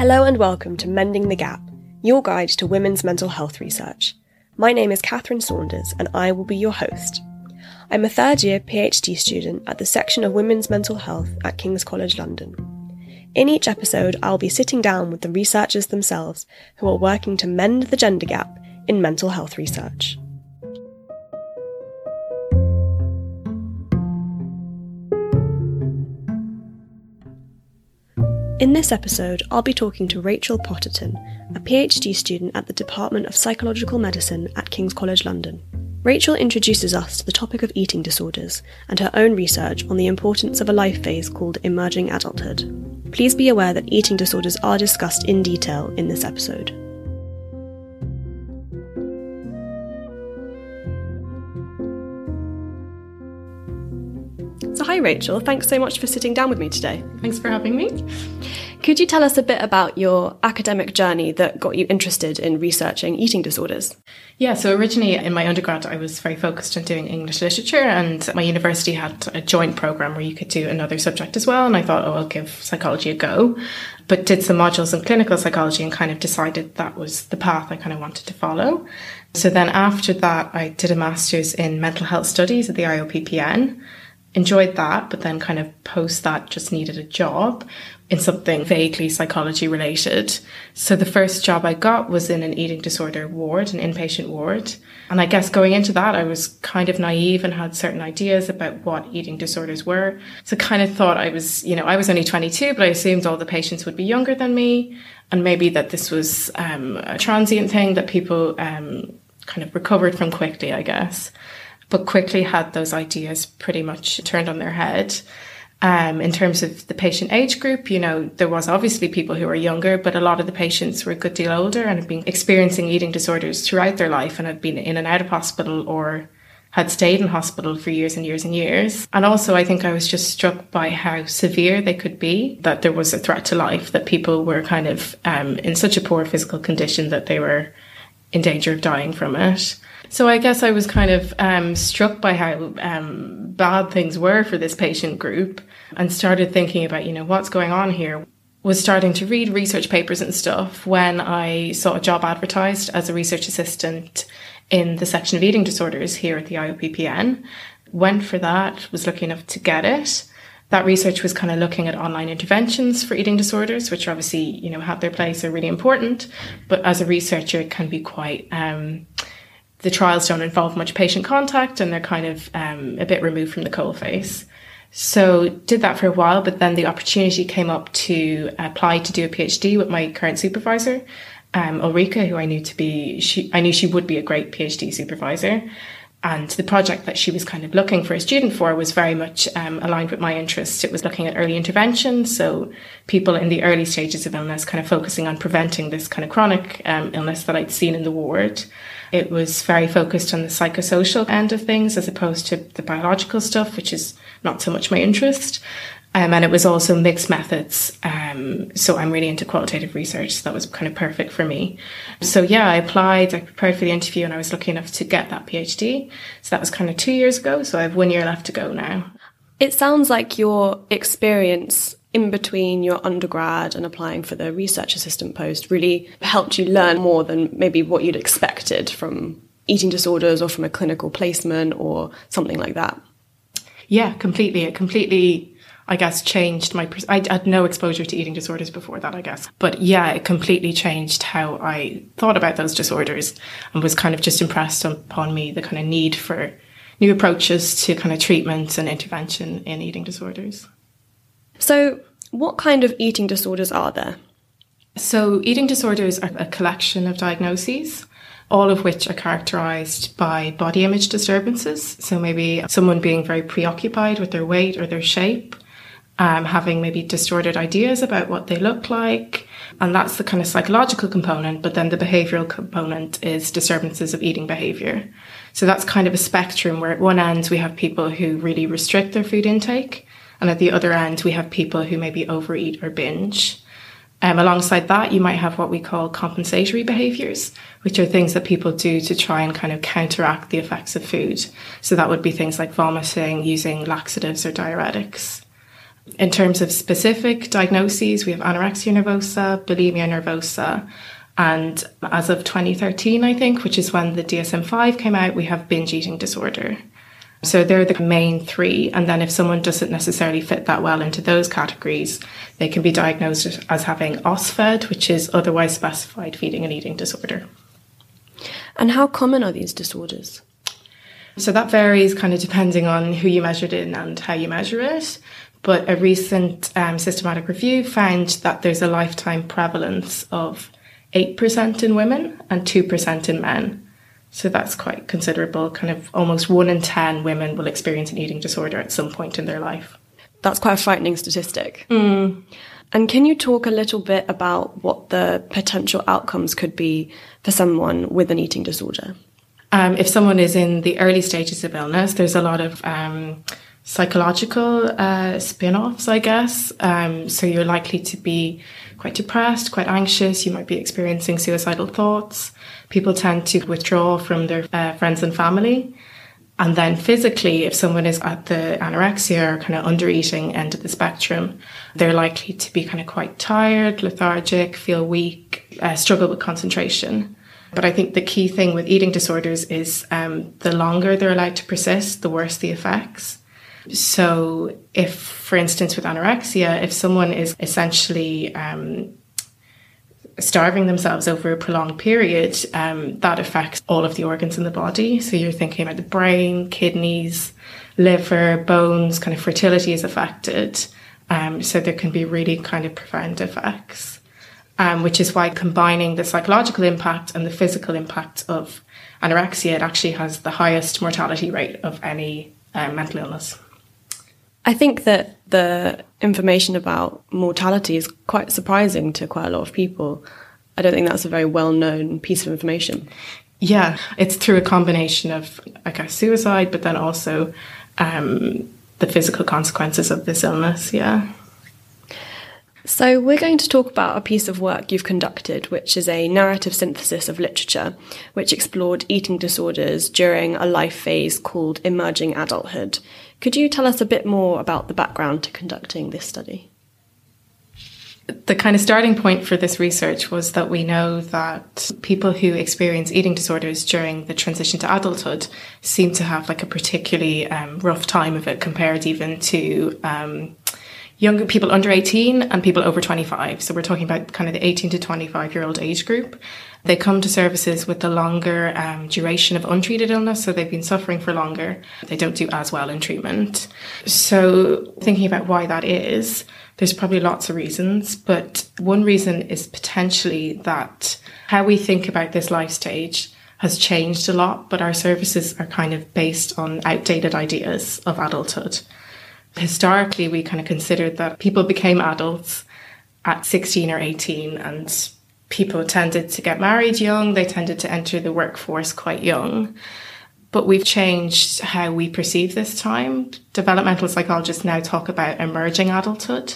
Hello and welcome to Mending the Gap, your guide to women's mental health research. My name is Katherine Saunders and I will be your host. I'm a third year PhD student at the section of Women's Mental Health at King's College London. In each episode, I'll be sitting down with the researchers themselves who are working to mend the gender gap in mental health research. In this episode, I'll be talking to Rachel Potterton, a PhD student at the Department of Psychological Medicine at King's College London. Rachel introduces us to the topic of eating disorders and her own research on the importance of a life phase called emerging adulthood. Please be aware that eating disorders are discussed in detail in this episode. Hi Rachel, thanks so much for sitting down with me today. Thanks for having me. Could you tell us a bit about your academic journey that got you interested in researching eating disorders? Yeah, so originally in my undergrad, I was very focused on doing English literature, and my university had a joint program where you could do another subject as well. And I thought, oh, I'll give psychology a go, but did some modules in clinical psychology and kind of decided that was the path I kind of wanted to follow. So then after that, I did a master's in mental health studies at the IOPPN enjoyed that, but then kind of post that just needed a job in something vaguely psychology related. So the first job I got was in an eating disorder ward, an inpatient ward. And I guess going into that, I was kind of naive and had certain ideas about what eating disorders were. So kind of thought I was, you know, I was only 22, but I assumed all the patients would be younger than me. And maybe that this was um, a transient thing that people um, kind of recovered from quickly, I guess but quickly had those ideas pretty much turned on their head. Um, in terms of the patient age group, you know, there was obviously people who were younger, but a lot of the patients were a good deal older and had been experiencing eating disorders throughout their life and had been in and out of hospital or had stayed in hospital for years and years and years. And also, I think I was just struck by how severe they could be, that there was a threat to life, that people were kind of um, in such a poor physical condition that they were in danger of dying from it. So I guess I was kind of um, struck by how um, bad things were for this patient group and started thinking about, you know, what's going on here. Was starting to read research papers and stuff when I saw a job advertised as a research assistant in the section of eating disorders here at the IOPPN. Went for that, was lucky enough to get it. That research was kind of looking at online interventions for eating disorders, which obviously, you know, have their place, are really important. But as a researcher, it can be quite, um, the trials don't involve much patient contact and they're kind of um, a bit removed from the coal face. So did that for a while, but then the opportunity came up to apply to do a PhD with my current supervisor, um, Ulrika, who I knew to be, she, I knew she would be a great PhD supervisor. And the project that she was kind of looking for a student for was very much um, aligned with my interests. It was looking at early intervention, so people in the early stages of illness, kind of focusing on preventing this kind of chronic um, illness that I'd seen in the ward. It was very focused on the psychosocial end of things as opposed to the biological stuff, which is not so much my interest. Um, and it was also mixed methods. Um, so I'm really into qualitative research. So that was kind of perfect for me. So yeah, I applied, I prepared for the interview and I was lucky enough to get that PhD. So that was kind of two years ago. So I have one year left to go now. It sounds like your experience in between your undergrad and applying for the research assistant post really helped you learn more than maybe what you'd expected from eating disorders or from a clinical placement or something like that. Yeah, completely. It completely, I guess, changed my. I had no exposure to eating disorders before that, I guess. But yeah, it completely changed how I thought about those disorders and was kind of just impressed upon me the kind of need for new approaches to kind of treatment and intervention in eating disorders. So, what kind of eating disorders are there? So, eating disorders are a collection of diagnoses, all of which are characterized by body image disturbances. So, maybe someone being very preoccupied with their weight or their shape, um, having maybe distorted ideas about what they look like. And that's the kind of psychological component. But then the behavioral component is disturbances of eating behavior. So, that's kind of a spectrum where at one end we have people who really restrict their food intake and at the other end, we have people who maybe overeat or binge. Um, alongside that, you might have what we call compensatory behaviors, which are things that people do to try and kind of counteract the effects of food. So that would be things like vomiting, using laxatives or diuretics. In terms of specific diagnoses, we have anorexia nervosa, bulimia nervosa, and as of 2013, I think, which is when the DSM 5 came out, we have binge eating disorder. So they're the main three. And then if someone doesn't necessarily fit that well into those categories, they can be diagnosed as having OSFED, which is otherwise specified feeding and eating disorder. And how common are these disorders? So that varies kind of depending on who you measured in and how you measure it. But a recent um, systematic review found that there's a lifetime prevalence of 8% in women and 2% in men. So that's quite considerable. Kind of almost one in 10 women will experience an eating disorder at some point in their life. That's quite a frightening statistic. Mm. And can you talk a little bit about what the potential outcomes could be for someone with an eating disorder? Um, if someone is in the early stages of illness, there's a lot of um, psychological uh, spin offs, I guess. Um, so you're likely to be quite depressed, quite anxious. You might be experiencing suicidal thoughts. People tend to withdraw from their uh, friends and family. And then physically, if someone is at the anorexia or kind of under eating end of the spectrum, they're likely to be kind of quite tired, lethargic, feel weak, uh, struggle with concentration. But I think the key thing with eating disorders is um, the longer they're allowed to persist, the worse the effects. So, if, for instance, with anorexia, if someone is essentially um, starving themselves over a prolonged period, um, that affects all of the organs in the body. So, you're thinking about the brain, kidneys, liver, bones, kind of fertility is affected. Um, so, there can be really kind of profound effects, um, which is why combining the psychological impact and the physical impact of anorexia, it actually has the highest mortality rate of any uh, mental illness. I think that the information about mortality is quite surprising to quite a lot of people. I don't think that's a very well known piece of information. Yeah, it's through a combination of, I guess, suicide, but then also um, the physical consequences of this illness. Yeah. So, we're going to talk about a piece of work you've conducted, which is a narrative synthesis of literature, which explored eating disorders during a life phase called emerging adulthood. Could you tell us a bit more about the background to conducting this study? The kind of starting point for this research was that we know that people who experience eating disorders during the transition to adulthood seem to have like a particularly um, rough time of it compared even to um, younger people under 18 and people over 25. So we're talking about kind of the 18 to 25 year old age group. They come to services with the longer um, duration of untreated illness, so they've been suffering for longer. They don't do as well in treatment. So, thinking about why that is, there's probably lots of reasons, but one reason is potentially that how we think about this life stage has changed a lot, but our services are kind of based on outdated ideas of adulthood. Historically, we kind of considered that people became adults at 16 or 18 and people tended to get married young, they tended to enter the workforce quite young. But we've changed how we perceive this time. Developmental psychologists now talk about emerging adulthood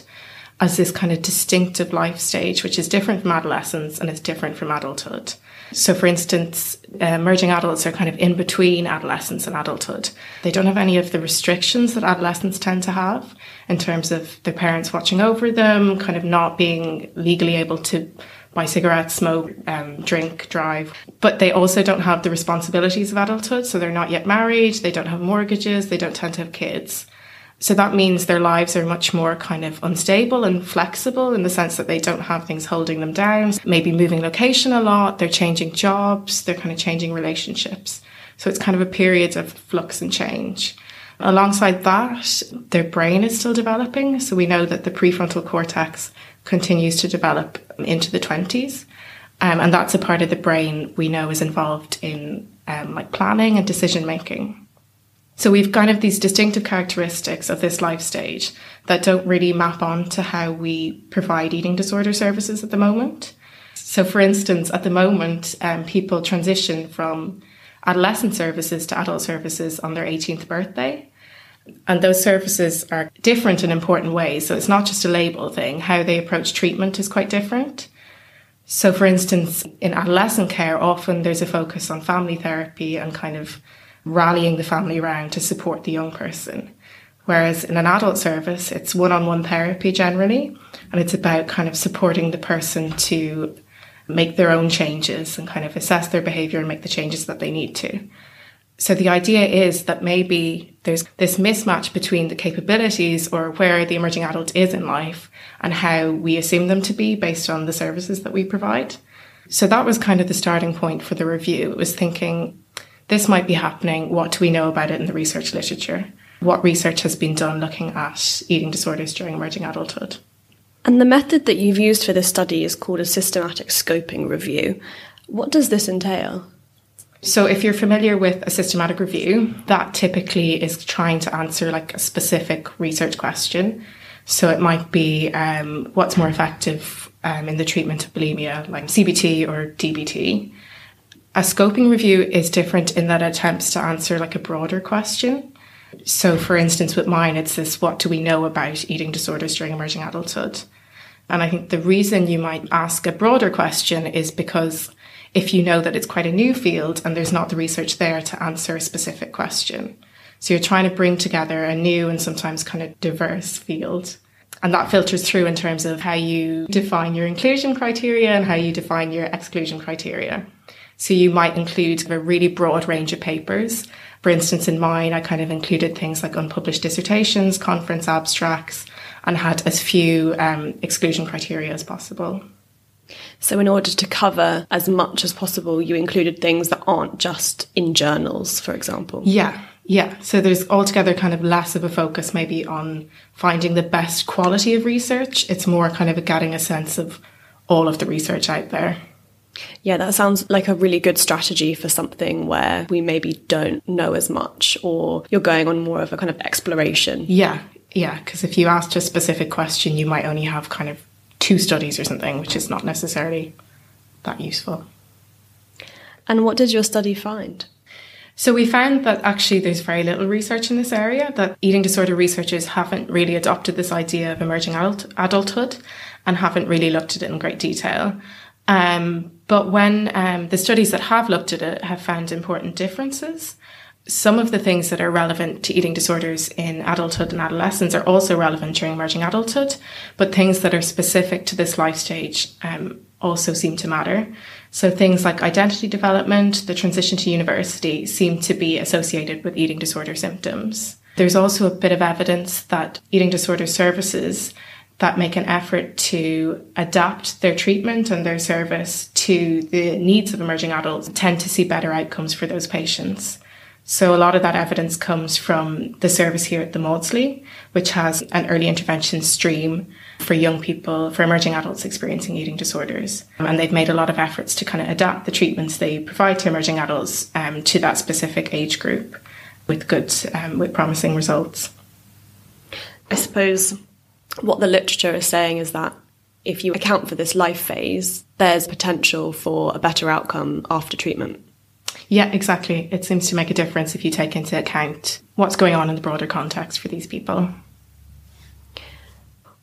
as this kind of distinctive life stage, which is different from adolescence and is different from adulthood. So, for instance, uh, emerging adults are kind of in between adolescence and adulthood. They don't have any of the restrictions that adolescents tend to have in terms of their parents watching over them, kind of not being legally able to buy cigarettes, smoke, um, drink, drive. But they also don't have the responsibilities of adulthood. So they're not yet married, they don't have mortgages, they don't tend to have kids. So that means their lives are much more kind of unstable and flexible in the sense that they don't have things holding them down. Maybe moving location a lot, they're changing jobs, they're kind of changing relationships. So it's kind of a period of flux and change. Alongside that, their brain is still developing. So we know that the prefrontal cortex continues to develop into the 20s. Um, and that's a part of the brain we know is involved in um, like planning and decision making. So we've kind of these distinctive characteristics of this life stage that don't really map on to how we provide eating disorder services at the moment. So, for instance, at the moment, um, people transition from adolescent services to adult services on their 18th birthday. And those services are different in important ways. So it's not just a label thing. How they approach treatment is quite different. So, for instance, in adolescent care, often there's a focus on family therapy and kind of rallying the family around to support the young person. Whereas in an adult service, it's one on one therapy generally, and it's about kind of supporting the person to make their own changes and kind of assess their behavior and make the changes that they need to. So the idea is that maybe there's this mismatch between the capabilities or where the emerging adult is in life and how we assume them to be based on the services that we provide. So that was kind of the starting point for the review. It was thinking this might be happening. What do we know about it in the research literature? What research has been done looking at eating disorders during emerging adulthood? And the method that you've used for this study is called a systematic scoping review. What does this entail? So, if you're familiar with a systematic review, that typically is trying to answer like a specific research question. So, it might be um, what's more effective um, in the treatment of bulimia, like CBT or DBT. A scoping review is different in that it attempts to answer like a broader question. So, for instance, with mine, it's this what do we know about eating disorders during emerging adulthood? And I think the reason you might ask a broader question is because if you know that it's quite a new field and there's not the research there to answer a specific question. So you're trying to bring together a new and sometimes kind of diverse field. And that filters through in terms of how you define your inclusion criteria and how you define your exclusion criteria. So you might include a really broad range of papers. For instance, in mine, I kind of included things like unpublished dissertations, conference abstracts, and had as few um, exclusion criteria as possible. So, in order to cover as much as possible, you included things that aren't just in journals, for example. Yeah, yeah. So, there's altogether kind of less of a focus maybe on finding the best quality of research. It's more kind of getting a sense of all of the research out there. Yeah, that sounds like a really good strategy for something where we maybe don't know as much or you're going on more of a kind of exploration. Yeah, yeah. Because if you asked a specific question, you might only have kind of two studies or something, which is not necessarily that useful. And what did your study find? So we found that actually there's very little research in this area, that eating disorder researchers haven't really adopted this idea of emerging adult, adulthood and haven't really looked at it in great detail. Um, but when um, the studies that have looked at it have found important differences, some of the things that are relevant to eating disorders in adulthood and adolescence are also relevant during emerging adulthood, but things that are specific to this life stage um, also seem to matter. So things like identity development, the transition to university seem to be associated with eating disorder symptoms. There's also a bit of evidence that eating disorder services that make an effort to adapt their treatment and their service to the needs of emerging adults tend to see better outcomes for those patients. So a lot of that evidence comes from the service here at the Maudsley, which has an early intervention stream for young people, for emerging adults experiencing eating disorders. And they've made a lot of efforts to kind of adapt the treatments they provide to emerging adults um, to that specific age group with good, um, with promising results. I suppose what the literature is saying is that if you account for this life phase, there's potential for a better outcome after treatment. Yeah, exactly. It seems to make a difference if you take into account what's going on in the broader context for these people.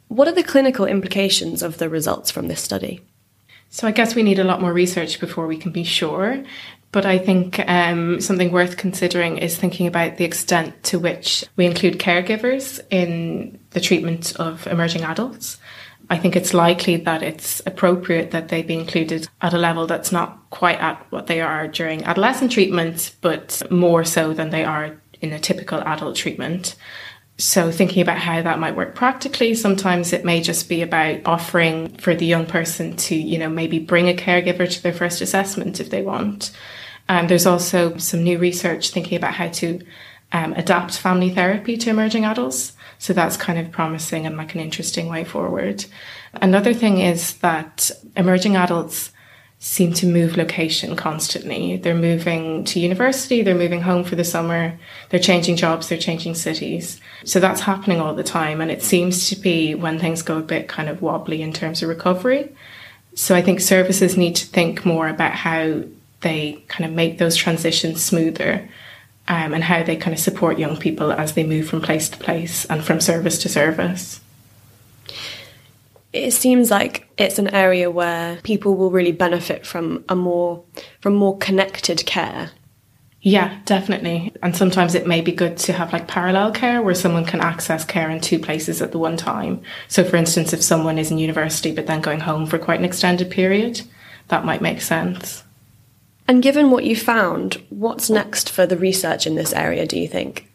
What are the clinical implications of the results from this study? So, I guess we need a lot more research before we can be sure. But I think um, something worth considering is thinking about the extent to which we include caregivers in the treatment of emerging adults. I think it's likely that it's appropriate that they be included at a level that's not quite at what they are during adolescent treatment, but more so than they are in a typical adult treatment. So, thinking about how that might work practically, sometimes it may just be about offering for the young person to, you know, maybe bring a caregiver to their first assessment if they want. And there's also some new research thinking about how to um, adapt family therapy to emerging adults. So that's kind of promising and like an interesting way forward. Another thing is that emerging adults seem to move location constantly. They're moving to university, they're moving home for the summer, they're changing jobs, they're changing cities. So that's happening all the time. And it seems to be when things go a bit kind of wobbly in terms of recovery. So I think services need to think more about how they kind of make those transitions smoother um, and how they kind of support young people as they move from place to place and from service to service. It seems like it's an area where people will really benefit from a more from more connected care. Yeah, definitely. And sometimes it may be good to have like parallel care where someone can access care in two places at the one time. So, for instance, if someone is in university but then going home for quite an extended period, that might make sense. And given what you found, what's next for the research in this area, do you think?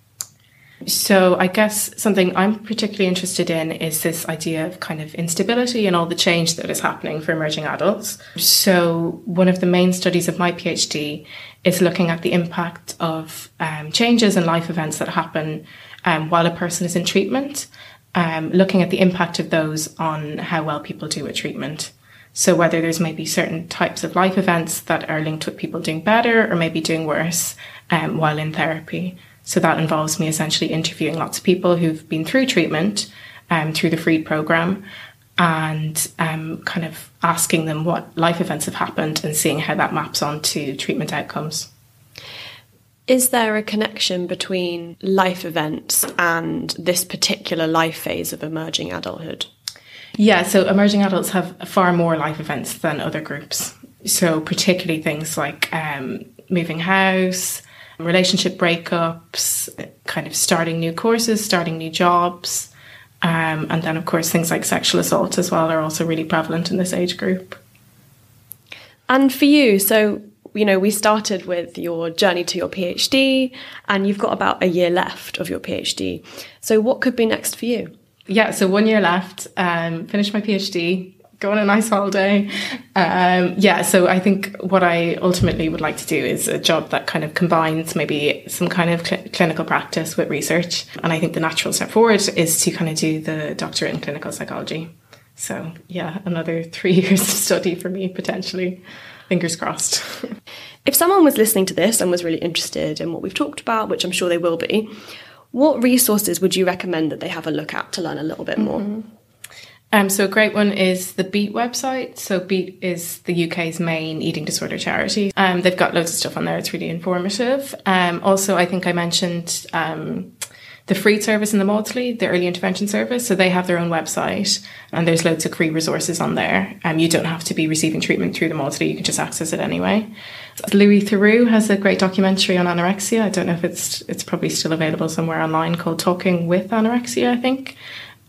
So, I guess something I'm particularly interested in is this idea of kind of instability and all the change that is happening for emerging adults. So, one of the main studies of my PhD is looking at the impact of um, changes and life events that happen um, while a person is in treatment, um, looking at the impact of those on how well people do with treatment. So whether there's maybe certain types of life events that are linked with people doing better or maybe doing worse um, while in therapy. So that involves me essentially interviewing lots of people who've been through treatment um, through the FREED program and um, kind of asking them what life events have happened and seeing how that maps onto treatment outcomes. Is there a connection between life events and this particular life phase of emerging adulthood? Yeah, so emerging adults have far more life events than other groups. So, particularly things like um, moving house, relationship breakups, kind of starting new courses, starting new jobs, um, and then, of course, things like sexual assault as well are also really prevalent in this age group. And for you, so, you know, we started with your journey to your PhD, and you've got about a year left of your PhD. So, what could be next for you? Yeah, so one year left, um, finish my PhD, go on a nice holiday. Um, yeah, so I think what I ultimately would like to do is a job that kind of combines maybe some kind of cl- clinical practice with research. And I think the natural step forward is to kind of do the doctorate in clinical psychology. So yeah, another three years of study for me potentially. Fingers crossed. if someone was listening to this and was really interested in what we've talked about, which I'm sure they will be, what resources would you recommend that they have a look at to learn a little bit more? Mm-hmm. Um, so a great one is the Beat website. So Beat is the UK's main eating disorder charity. Um, they've got loads of stuff on there. It's really informative. Um, also, I think I mentioned um, the FREED service in the Maudsley, the early intervention service. So they have their own website and there's loads of free resources on there. Um, you don't have to be receiving treatment through the Maudsley. You can just access it anyway. Louis Theroux has a great documentary on anorexia. I don't know if it's, it's probably still available somewhere online called Talking with Anorexia, I think.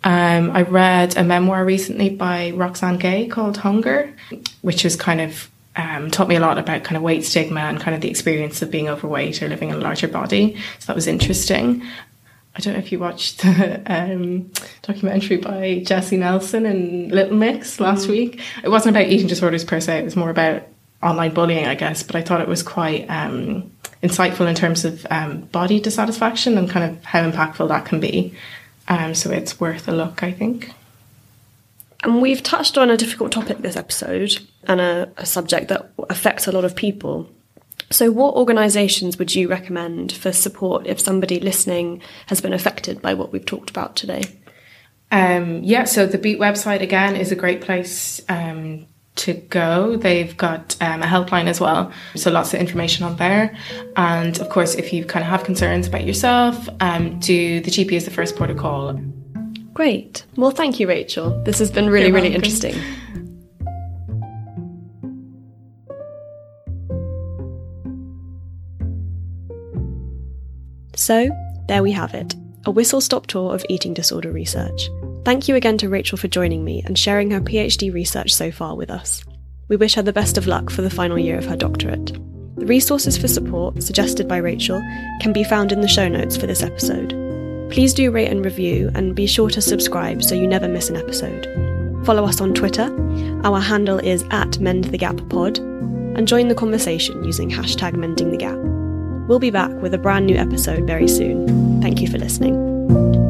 Um, I read a memoir recently by Roxane Gay called Hunger, which was kind of um, taught me a lot about kind of weight stigma and kind of the experience of being overweight or living in a larger body. So that was interesting. I don't know if you watched the um, documentary by Jesy Nelson and Little Mix last mm. week. It wasn't about eating disorders per se, it was more about online bullying, I guess, but I thought it was quite um, insightful in terms of um, body dissatisfaction and kind of how impactful that can be. Um, so it's worth a look, I think. And we've touched on a difficult topic this episode and a, a subject that affects a lot of people. So, what organisations would you recommend for support if somebody listening has been affected by what we've talked about today? Um, yeah, so the Beat website again is a great place um, to go. They've got um, a helpline as well, so lots of information on there. And of course, if you kind of have concerns about yourself, um, do the GP as the first port of call. Great. Well, thank you, Rachel. This has been really, really interesting. So, there we have it a whistle stop tour of eating disorder research. Thank you again to Rachel for joining me and sharing her PhD research so far with us. We wish her the best of luck for the final year of her doctorate. The resources for support suggested by Rachel can be found in the show notes for this episode. Please do rate and review and be sure to subscribe so you never miss an episode. Follow us on Twitter. Our handle is at MendTheGapPod and join the conversation using hashtag MendingTheGap. We'll be back with a brand new episode very soon. Thank you for listening.